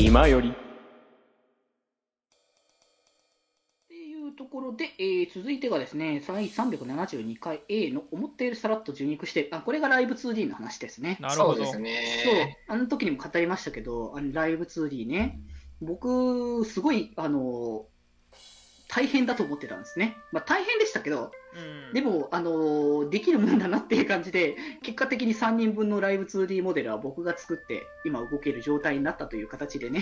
島よりっていうところで、えー続いてがですね、第372回 A の思っているさらっと受肉して、あこれがライブ 2D の話ですね。なるほど。そうですそうね。、あの時にも語りましたけど、あのライブ 2D ね、僕、すごい、あの、大変だと思ってたんですね。まあ大変でしたけど、うんでも、あのできるもんだなっていう感じで、結果的に3人分のライブ 2D モデルは僕が作って、今動ける状態になったという形でね。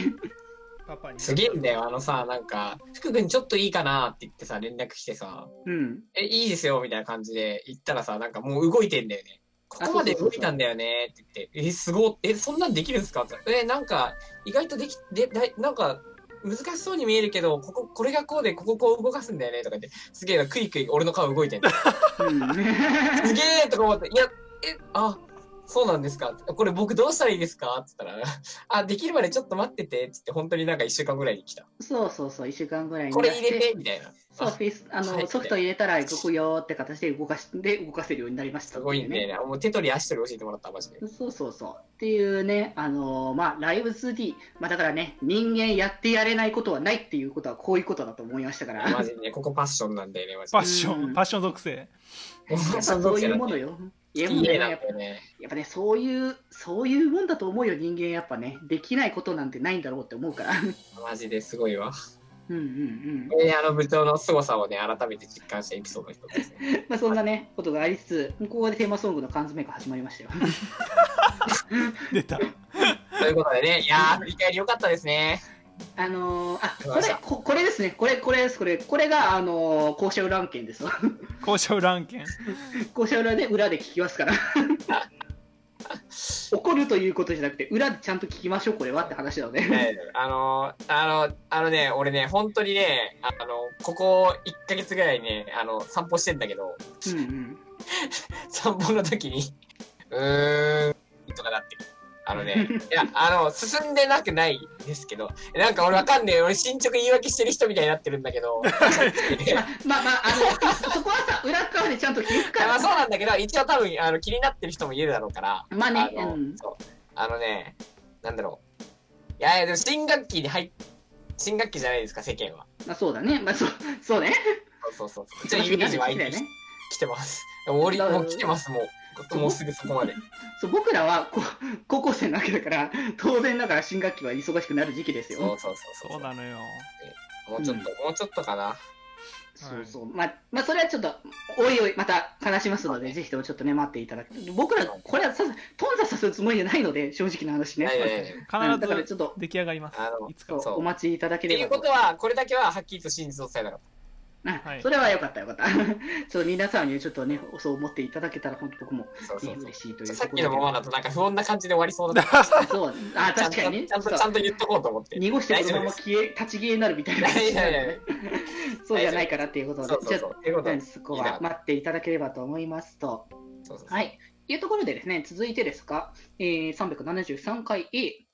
パパに。すげえんだよ、あのさ、なんか、福君ちょっといいかなって言ってさ、連絡してさ、うん。え、いいですよ、みたいな感じで言ったらさ、なんかもう動いてんだよね。ここまで動いたんだよねって言って、え、すごっ、え、そんなんできるんですか？ってえ、なんか、意外とでき、で、だいなんか、難しそうに見えるけど、ここ、これがこうで、こここう動かすんだよねとか言って、すげえな、クイクイ俺の顔動いてん すげえとか思って、いや、え、あ、そうなんですか？これ僕どうしたらいいですか？って言ったら、あ、できるまでちょっと待ってて、って言って、本当になんか一週間ぐらいに来た。そうそうそう、1週間ぐらいにこれ入れて、みたいな。そう、フェイス、あの、はいソフト入れたら動くよって形で動かし、で、動かせるようになりましたすごいんだよね。もう手取り足取り教えてもらった、マジで。そうそうそう。っていうね、あのーまあ、ライブ 2D、まあ、だからね、人間やってやれないことはないっていうことはこういうことだと思いましたから。マジでね、ここパッションなんだよね、マジパッで。うんション、パッション属性。やっぱそういうものよ。いや、もうねやっぱね。やっぱね、そういう、そういうもんだと思うよ、人間やっぱね。できないことなんてないんだろうって思うから。マジですごいわ。うんうんうん。えー、あの部長の凄さをね、改めて実感したエピソードの一つですね。まあ、そんなね、ことがありつつ、ここでテーマソングの缶詰が始まりましたよ。出た。ということでね、いやー、振り返り良かったですね。あのーあ、これここれですね。これ、これです、これ。これが、あのー、校舎裏案件ですわ。交渉乱件。校舎 裏で裏で聞きますから。怒るということじゃなくて、裏でちゃんと聞きましょう、これはって話なので。はいあのー、あの、あのね、俺ね、本当にね、あの、ここ1ヶ月ぐらいね、あの、散歩してんだけど、うんうん。散歩の時に、うーん。あのね、いや、あの、進んでなくないですけど、なんか俺わかんねえ。俺進捗言い訳してる人みたいになってるんだけど、まあまあ、あの、そこはさ、裏側でちゃんと聞くかまあら。そうなんだけど、一応多分あの気になってる人もいるだろうから、まあねあの,、うんそうあのね、なんだろう。いやいや、でも新学期に入っ、新学期じゃないですか、世間は。まあそうだね。まあそう、そうね。そうそうそう。ちょっとイメージ湧いてきね。来てます。俺もう来てます、もう。もうすぐそこまで。そう僕らはこ高校生なわけだから、当然ながら新学期は忙しくなる時期ですよ。そうそうそうそうなのよ。もうちょっと、もうちょっとかな。そうそう。まあ、まあ、それはちょっと、おいおい、また話しますので、ぜひともちょっとね、待っていただく。僕ら、これはさ、頓挫させるつもりじゃないので、正直な話ね。ないないないうんだから必ずちょっと、出来上がりますあの。いつかそう。そうお待ちいただけっていればうことは、これだけははっきりと真実を伝えなかっあはいそれはよかったよかった。そう、皆さんにちょっとね、そう思っていただけたら、本当僕も、た。そうそうそう。嬉しいというさっ。きのままだとなんか不穏な感じで終わりそうだった。そう、あ、確かにね。ちゃんと、ちゃんと言っとこうと思って。濁してそのまま消え、立ち消えになるみたいな。いやいやいやそうじゃないからっていうことで、じゃあ、でそこは待っていただければと思いますと。そうそうそう。はい。というところでですね、続いてですが、えー、373回 A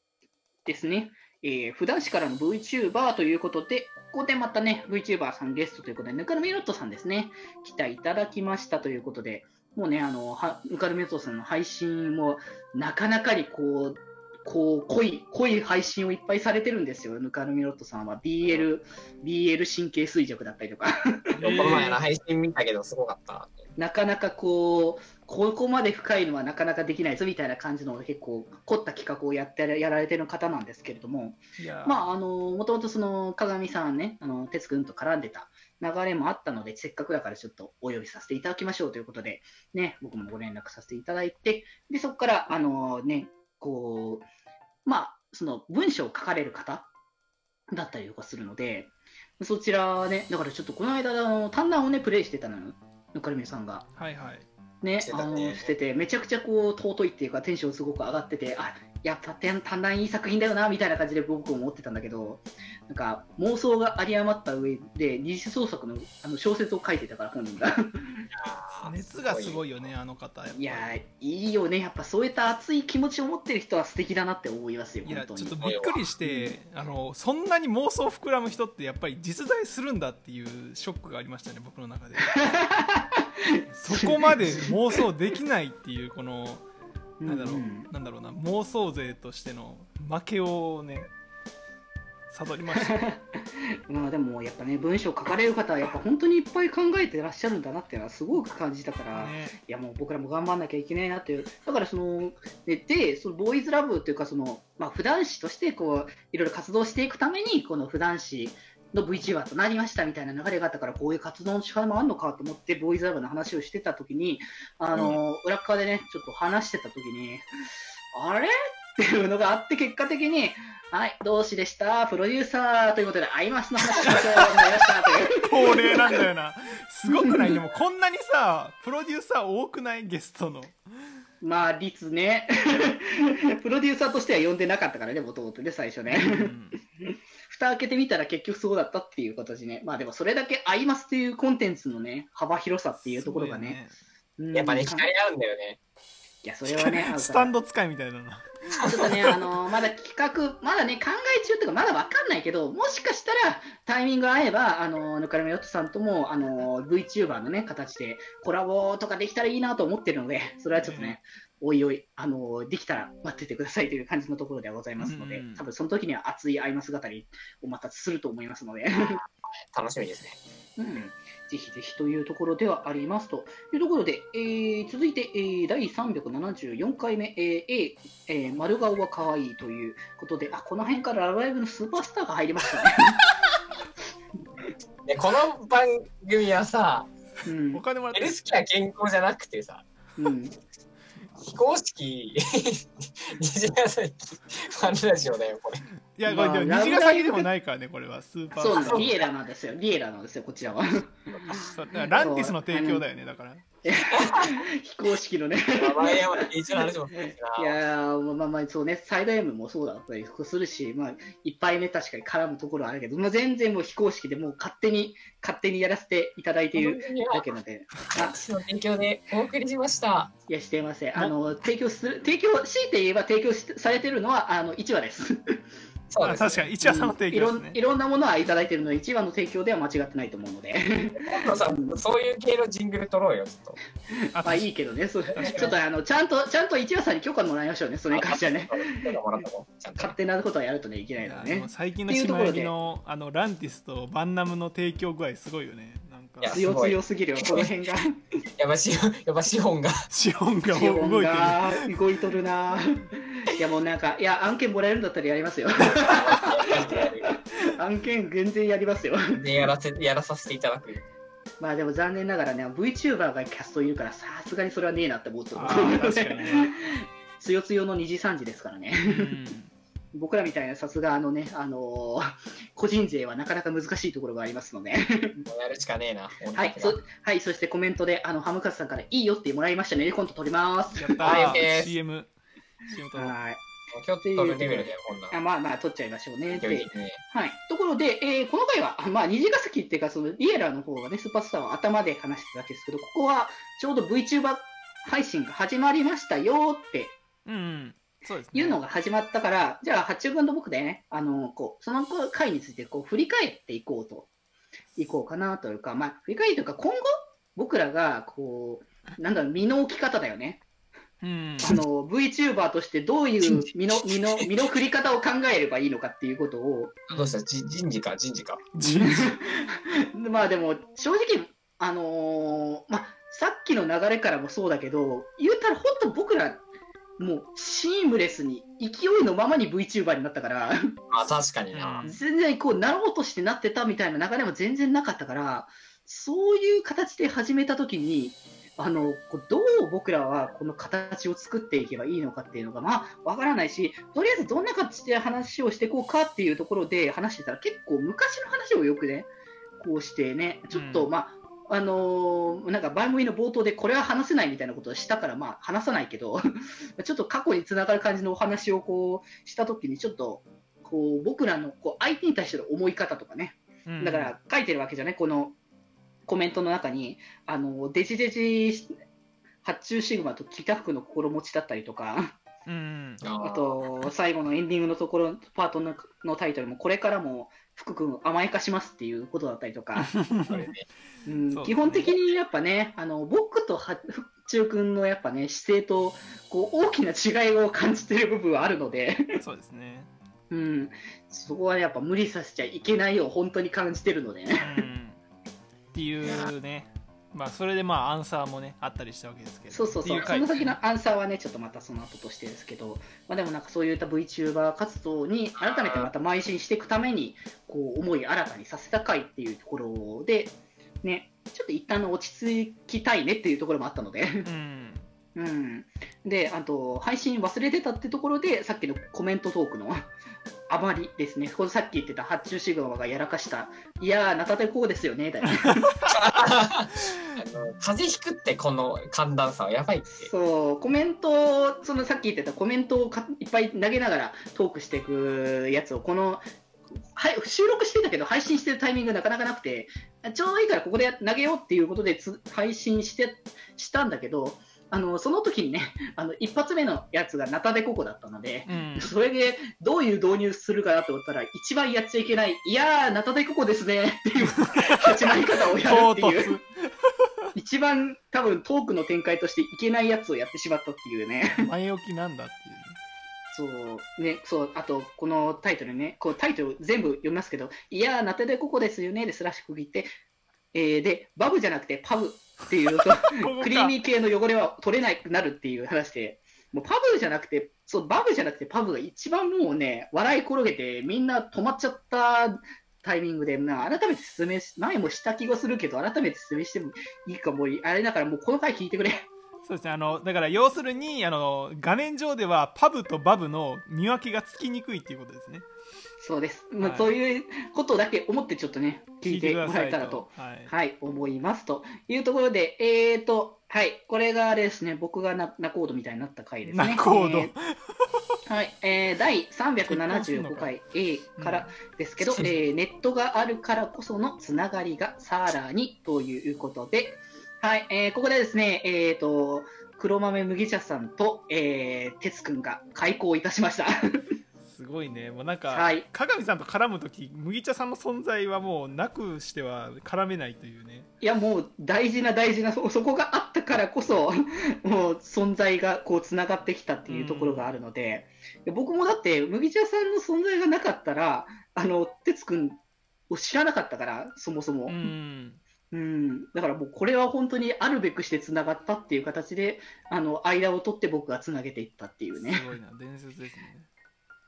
ですね。えー、普段市からの VTuber ということで、ここでまたね、VTuber さんゲストということで、ぬかるみロットさんですね、来ていただきましたということで、もうね、あの、はぬかるみロットさんの配信も、なかなかにこう、こう、濃い、濃い配信をいっぱいされてるんですよ、ぬかるみロットさんは。BL、BL 神経衰弱だったりとか。この前の配信見たけど、すごかった。なかなかこう、ここまで深いのはなかなかできないぞみたいな感じの結構凝った企画をやってやられてる方なんですけれども、まあ、あの、もともとその、鏡さんね、あの、哲くんと絡んでた流れもあったので、せっかくだからちょっとお呼びさせていただきましょうということで、ね、僕もご連絡させていただいて、で、そこから、あのね、こう、まあ、その文章を書かれる方だったりとかするので、そちらね、だからちょっとこの間、あの、単談をね、プレイしてたのよ、ぬかるみさんが。はいはい。ね、してたねあのしてて、めちゃくちゃこう尊いっていうか、テンションすごく上がってて、あやっぱ単単いい作品だよなみたいな感じで僕も思ってたんだけど、なんか妄想が有り余った上で、二次創作のあの小説を書いてたから、本人が。熱がすごいよね、あの方。やっぱりいやー、いいよね、やっぱそういった熱い気持ちを持ってる人は素敵だなって思いますよ、いや本当に。ちょっとびっくりしてあのそんなに妄想膨らむ人ってやっぱり実在するんだっていうショックがありましたね僕の中で そこまで妄想できないっていうこのなんだろう、うんなんだろうな妄想勢としての負けをね悟りました。まあでもやっぱね文章書かれる方はやっぱ本当にいっぱい考えてらっしゃるんだなっていうのはすごく感じたから、ね。いやもう僕らも頑張んなきゃいけないなっていう。だからそのででそのボーイズラブっていうかそのまあ普段誌としてこういろいろ活動していくためにこの普段誌の VTuber となりましたみたいな流れがあったからこういう活動の仕方もあるのかと思ってボーイズラブの話をしてた時にあの、裏側でねちょっと話してた時にあれ？っていうのがあって結果的にはい、同志でした、プロデューサーということで、アイマスの話しましょう、なりましたという。恒例なんだよなすごくない？でもこんなにさプロデューサー多くないゲストのまあ、率ね。プロデューサーとしては呼んでなかったからね、もともとね、最初うね。ん蓋開けてみたら結局そうだったっていう形ね。まあでもそれだけアイマスというコンテンツのね、幅広さっていうところがね。うんやっぱね、惹かれ合うんだよね。いや、それはね、スタンド使いみたいなのちょっとね、あのまだ企画、まだね、考え中っていうか、まだわかんないけど、もしかしたらタイミング合えば、あのぬかるみよっとさんとも、あの VTuber のね、形でコラボとかできたらいいなと思ってるので、それはちょっとね、おいおい、あのできたら待っててくださいという感じのところではございますので、うん多分その時には熱いアイマス語りをまたすると思いますので。楽しみですね。うん、ぜひぜひというところではありますと。いうところで、えー続いて、えー第374回目、えー A、えー丸顔は可愛いということで、あこの辺からライブのスーパースターが入りましたね。で、この番組はさ、うん。お金もらってヘルスケア健康じゃなくてさ、うん、非公式虹ヶ崎ファンラジオだよ、これ。いやこれでもまあ虹ヶ崎でもないからねこれはスーパーそうなんです、スターリエラなんですよ、リエラなんですよ、こちらは。ランティスの提供だよねだから 非公式のね。いな。やーまあまあそうね、サイド M もそうだったりするし、まあ、いっぱいね、確かに絡むところはあるけど、まあ、全然もう非公式でもう勝手に、勝手にやらせていただいているだけなので、あ私の提供でお送りしました。いや、していません。あの、提供する、提供、強いて言えば提供しされてるのは、あの、1話です。そうです、あ確かに。一話さんの提供ですね。いろんいろんなものはいただいてるので、1話の提供では間違ってないと思うので、そういう系のジングル撮ろうよ、ちょっと。あまあいいけどね、それちょっとあの、ちゃんと、ちゃんと1話さんに許可もらいましょうね、それに関しては。ね。勝手なことはやるとね、いけないいからね。最近の島入りのあのランティスとバンナムの提供具合すごいよね。なんか。いや強強すぎるよ、この辺が。やっぱし、やっぱ資本が。資本が動いてる。が動いとるな。いやもうなんか、いや、案件もらえるんだったらやりますよ。案件全然やりますよ。でやらせやらさせていただく。まあでも残念ながらね、VTuber がキャストいるから、さすがにそれはねえなって思うとあー確かにね つよつよの2時3時ですからね。うん僕らみたいなさすがあのね、あのー個人税はなかなか難しいところがありますので。やるしかねえな。はい、そはい、そしてコメントで、あの、ハムカツさんからいいよってもらいましたね。コント撮ります。やったはいーです CM CM とはい。今日撮るレベルだよ、こんなあまあまあ、撮っちゃいましょうね。で勢い的に。はい。ところで、えーこの回は、あまあ、虹ヶ崎っていうか、その、リエラの方がね、スーパースターは頭で話してたわけですけど、ここは、ちょうど VTuber 配信が始まりましたよってうんうんそうですねいうのが始まったから、じゃあ、八中君と僕でね、あの、こう、その回について、こう、振り返っていこうと、いこうかなというか、まあ、振り返りというか、今後、僕らが、こう、なんだろう、身の置き方だよね。うん。あの、VTuber としてどういう身の、身の、身の振り方を考えればいいのかっていうことを、どうした？じ人事か、人事か。人 まあでも、正直、あのーまあ、さっきの流れからもそうだけど、言うたら本当僕ら、もうシームレスに、勢いのままに VTuber になったから、あ、確かにな。うん。全然こう、なろうとしてなってたみたいな流れも全然なかったから、そういう形で始めたときに、あの、どう僕らはこの形を作っていけばいいのかっていうのが、まあ、わからないし、とりあえずどんな形で話をしていこうかっていうところで話してたら、結構昔の話をよくね、こうしてね、ちょっと、うん。まあ、あのーなんか番組の冒頭でこれは話せないみたいなことをしたから、まあ、話さないけど、ちょっと過去につながる感じのお話をこうしたときに、ちょっと、こう、僕らのこう相手に対しての思い方とかね、うん。だから書いてるわけじゃない、このコメントの中に、あのデジデジ発注シグマと北福の心持ちだったりとか、うん。あと最後のエンディングのところ、パートののタイトルも、これからも福君甘やかしますっていうことだったりとか、基本的にやっぱね、あの僕とは福中君のやっぱね、姿勢とこう大きな違いを感じてる部分はあるので。そうですね。ううん、そこはねやっぱ無理させちゃいけないよう本当に感じてるので。ね。うんっていうね。まあそれでまあアンサーもねあったりしたわけですけど。そうそうそう、その先のアンサーはね、ちょっとまたその後としてですけど、まあ、でもなんかそういった VTuber 活動に改めてまた邁進していくために、こう思い新たにさせた回っていうところで、ね、ちょっと一旦落ち着きたいねっていうところもあったので、うん。うん、で、あと、配信忘れてたってところで、さっきのコメントトークのあまりですね、このさっき言ってた発注シグマがやらかした、いやー、ナタデこうですよね、だよ 風邪ひくって、この寒暖差はやばいって。そう、コメントを、そのさっき言ってたコメントをかいっぱい投げながらトークしていくやつを、この、はい、収録してたけど、配信してるタイミングなかなかなくて、ちょうどいいからここで投げようっていうことでつ配信してしたんだけど、あのその時にね、あの一発目のやつがナタデココだったので、うんそれでどういう導入するかなと思ったら、一番やっちゃいけない、いやー、ナタデココですね っていう始まり方をやる唐っていう。突 一番多分トークの展開としていけないやつをやってしまったっていうね。前置きなんだっていうねそう、ね、そう、あと、このタイトルね、こうタイトル全部読みますけど、いやー、ナテでここですよね、でスラッシュ区切って、えーで、バブじゃなくてパブっていうと、クリーミー系の汚れは取れなくなるっていう話で、もうパブじゃなくて、そう、バブじゃなくてパブが一番もうね、笑い転げて、みんな止まっちゃったタイミングで、まあ、改めて説明し、前もした気がするけど、改めて説明してもいいかも、あれだからもうこの回聞いてくれ。そうですね。あのだから要するにあの画面上ではパブとバブの見分けがつきにくいっていうことですねそうです。まあ、はいそういうことだけ思ってちょっとね、聞いてもらえたらと、はい、はい、思います。というところで、えーと、はい、これがですね、僕がナナコードみたいになった回ですね。ナコードえーはい、えー第375回 A からですけど、うんえーネットがあるからこそのつながりがさらにということで、はい、えーここでですね、えーと、黒豆麦茶さんと、えー、哲くんが開講いたしました。すごいね。もうなんか、はい。鏡さんと絡む時麦茶さんの存在はもうなくしては絡めないというね。いやもう大事な大事なそそこがあったからこそ もう存在がこうつながってきたっていうところがあるので、で僕もだって麦茶さんの存在がなかったらあの哲くんを知らなかったからそもそも、うん。うん、だからもうこれは本当にあるべくしてつながったっていう形であの間を取って僕がつなげていったっていうね。すごいな。伝説ですね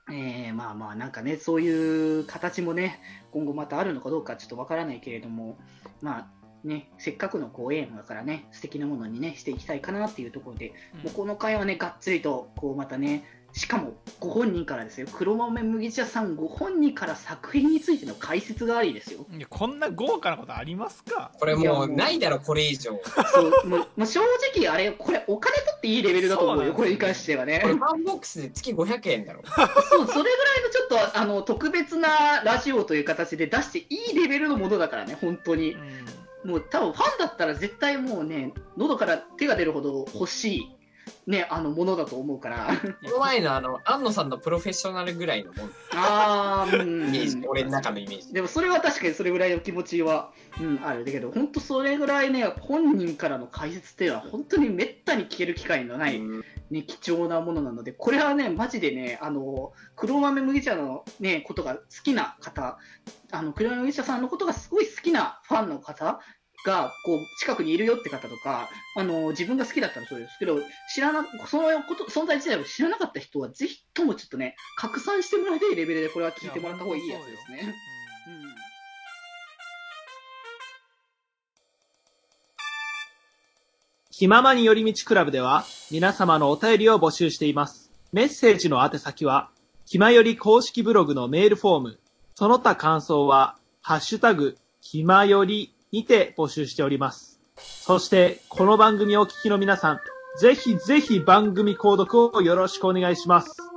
えーまあまあなんかねそういう形もね今後またあるのかどうかちょっとわからないけれどもまあねせっかくのこう縁だからね素敵なものにねしていきたいかなっていうところで、うん。もうこの回はねがっつりとこうまたねしかもご本人からですよ。黒豆麦茶さんご本人から作品についての解説がありですよ。いやこんな豪華なことありますか？これもうないだろ、これ以上。そうもうまあ正直あれこれお金取っていいレベルだと思うよこれに関してはね。これファンボックスで月500円だろ。そう、それぐらいのちょっとあの特別なラジオという形で出していいレベルのものだからね、本当に。う。ん。もう多分ファンだったら絶対もうね、喉から手が出るほど欲しい、ね、あのものだと思うから。この前のあの、安野さんのプロフェッショナルぐらいのもん、あー、うんイメージ、俺の中のイメージ。でもそれは確かにそれぐらいの気持ちは、うん、ある。だけど、本当それぐらいね、本人からの解説っていうのは本当にめったに聞ける機会のない、うんね、貴重なものなので、これはね、マジでね、あの黒豆麦茶の、ね、ことが好きな方、あの黒豆麦茶さんのことがすごい好きなファンの方がこう近くにいるよって方とか、あの自分が好きだったらそうですけど、知らなそのこと存在自体を知らなかった人は、ぜひともちょっとね、拡散してもらいたいレベルで、これは聞いてもらった方がいいやつですね。うん気ままに寄り道クラブでは皆様のお便りを募集しています。メッセージの宛先は、気まより公式ブログのメールフォーム、その他感想は、ハッシュタグ、気まよりにて募集しております。そして、この番組をお聞きの皆さん、ぜひぜひ番組購読をよろしくお願いします。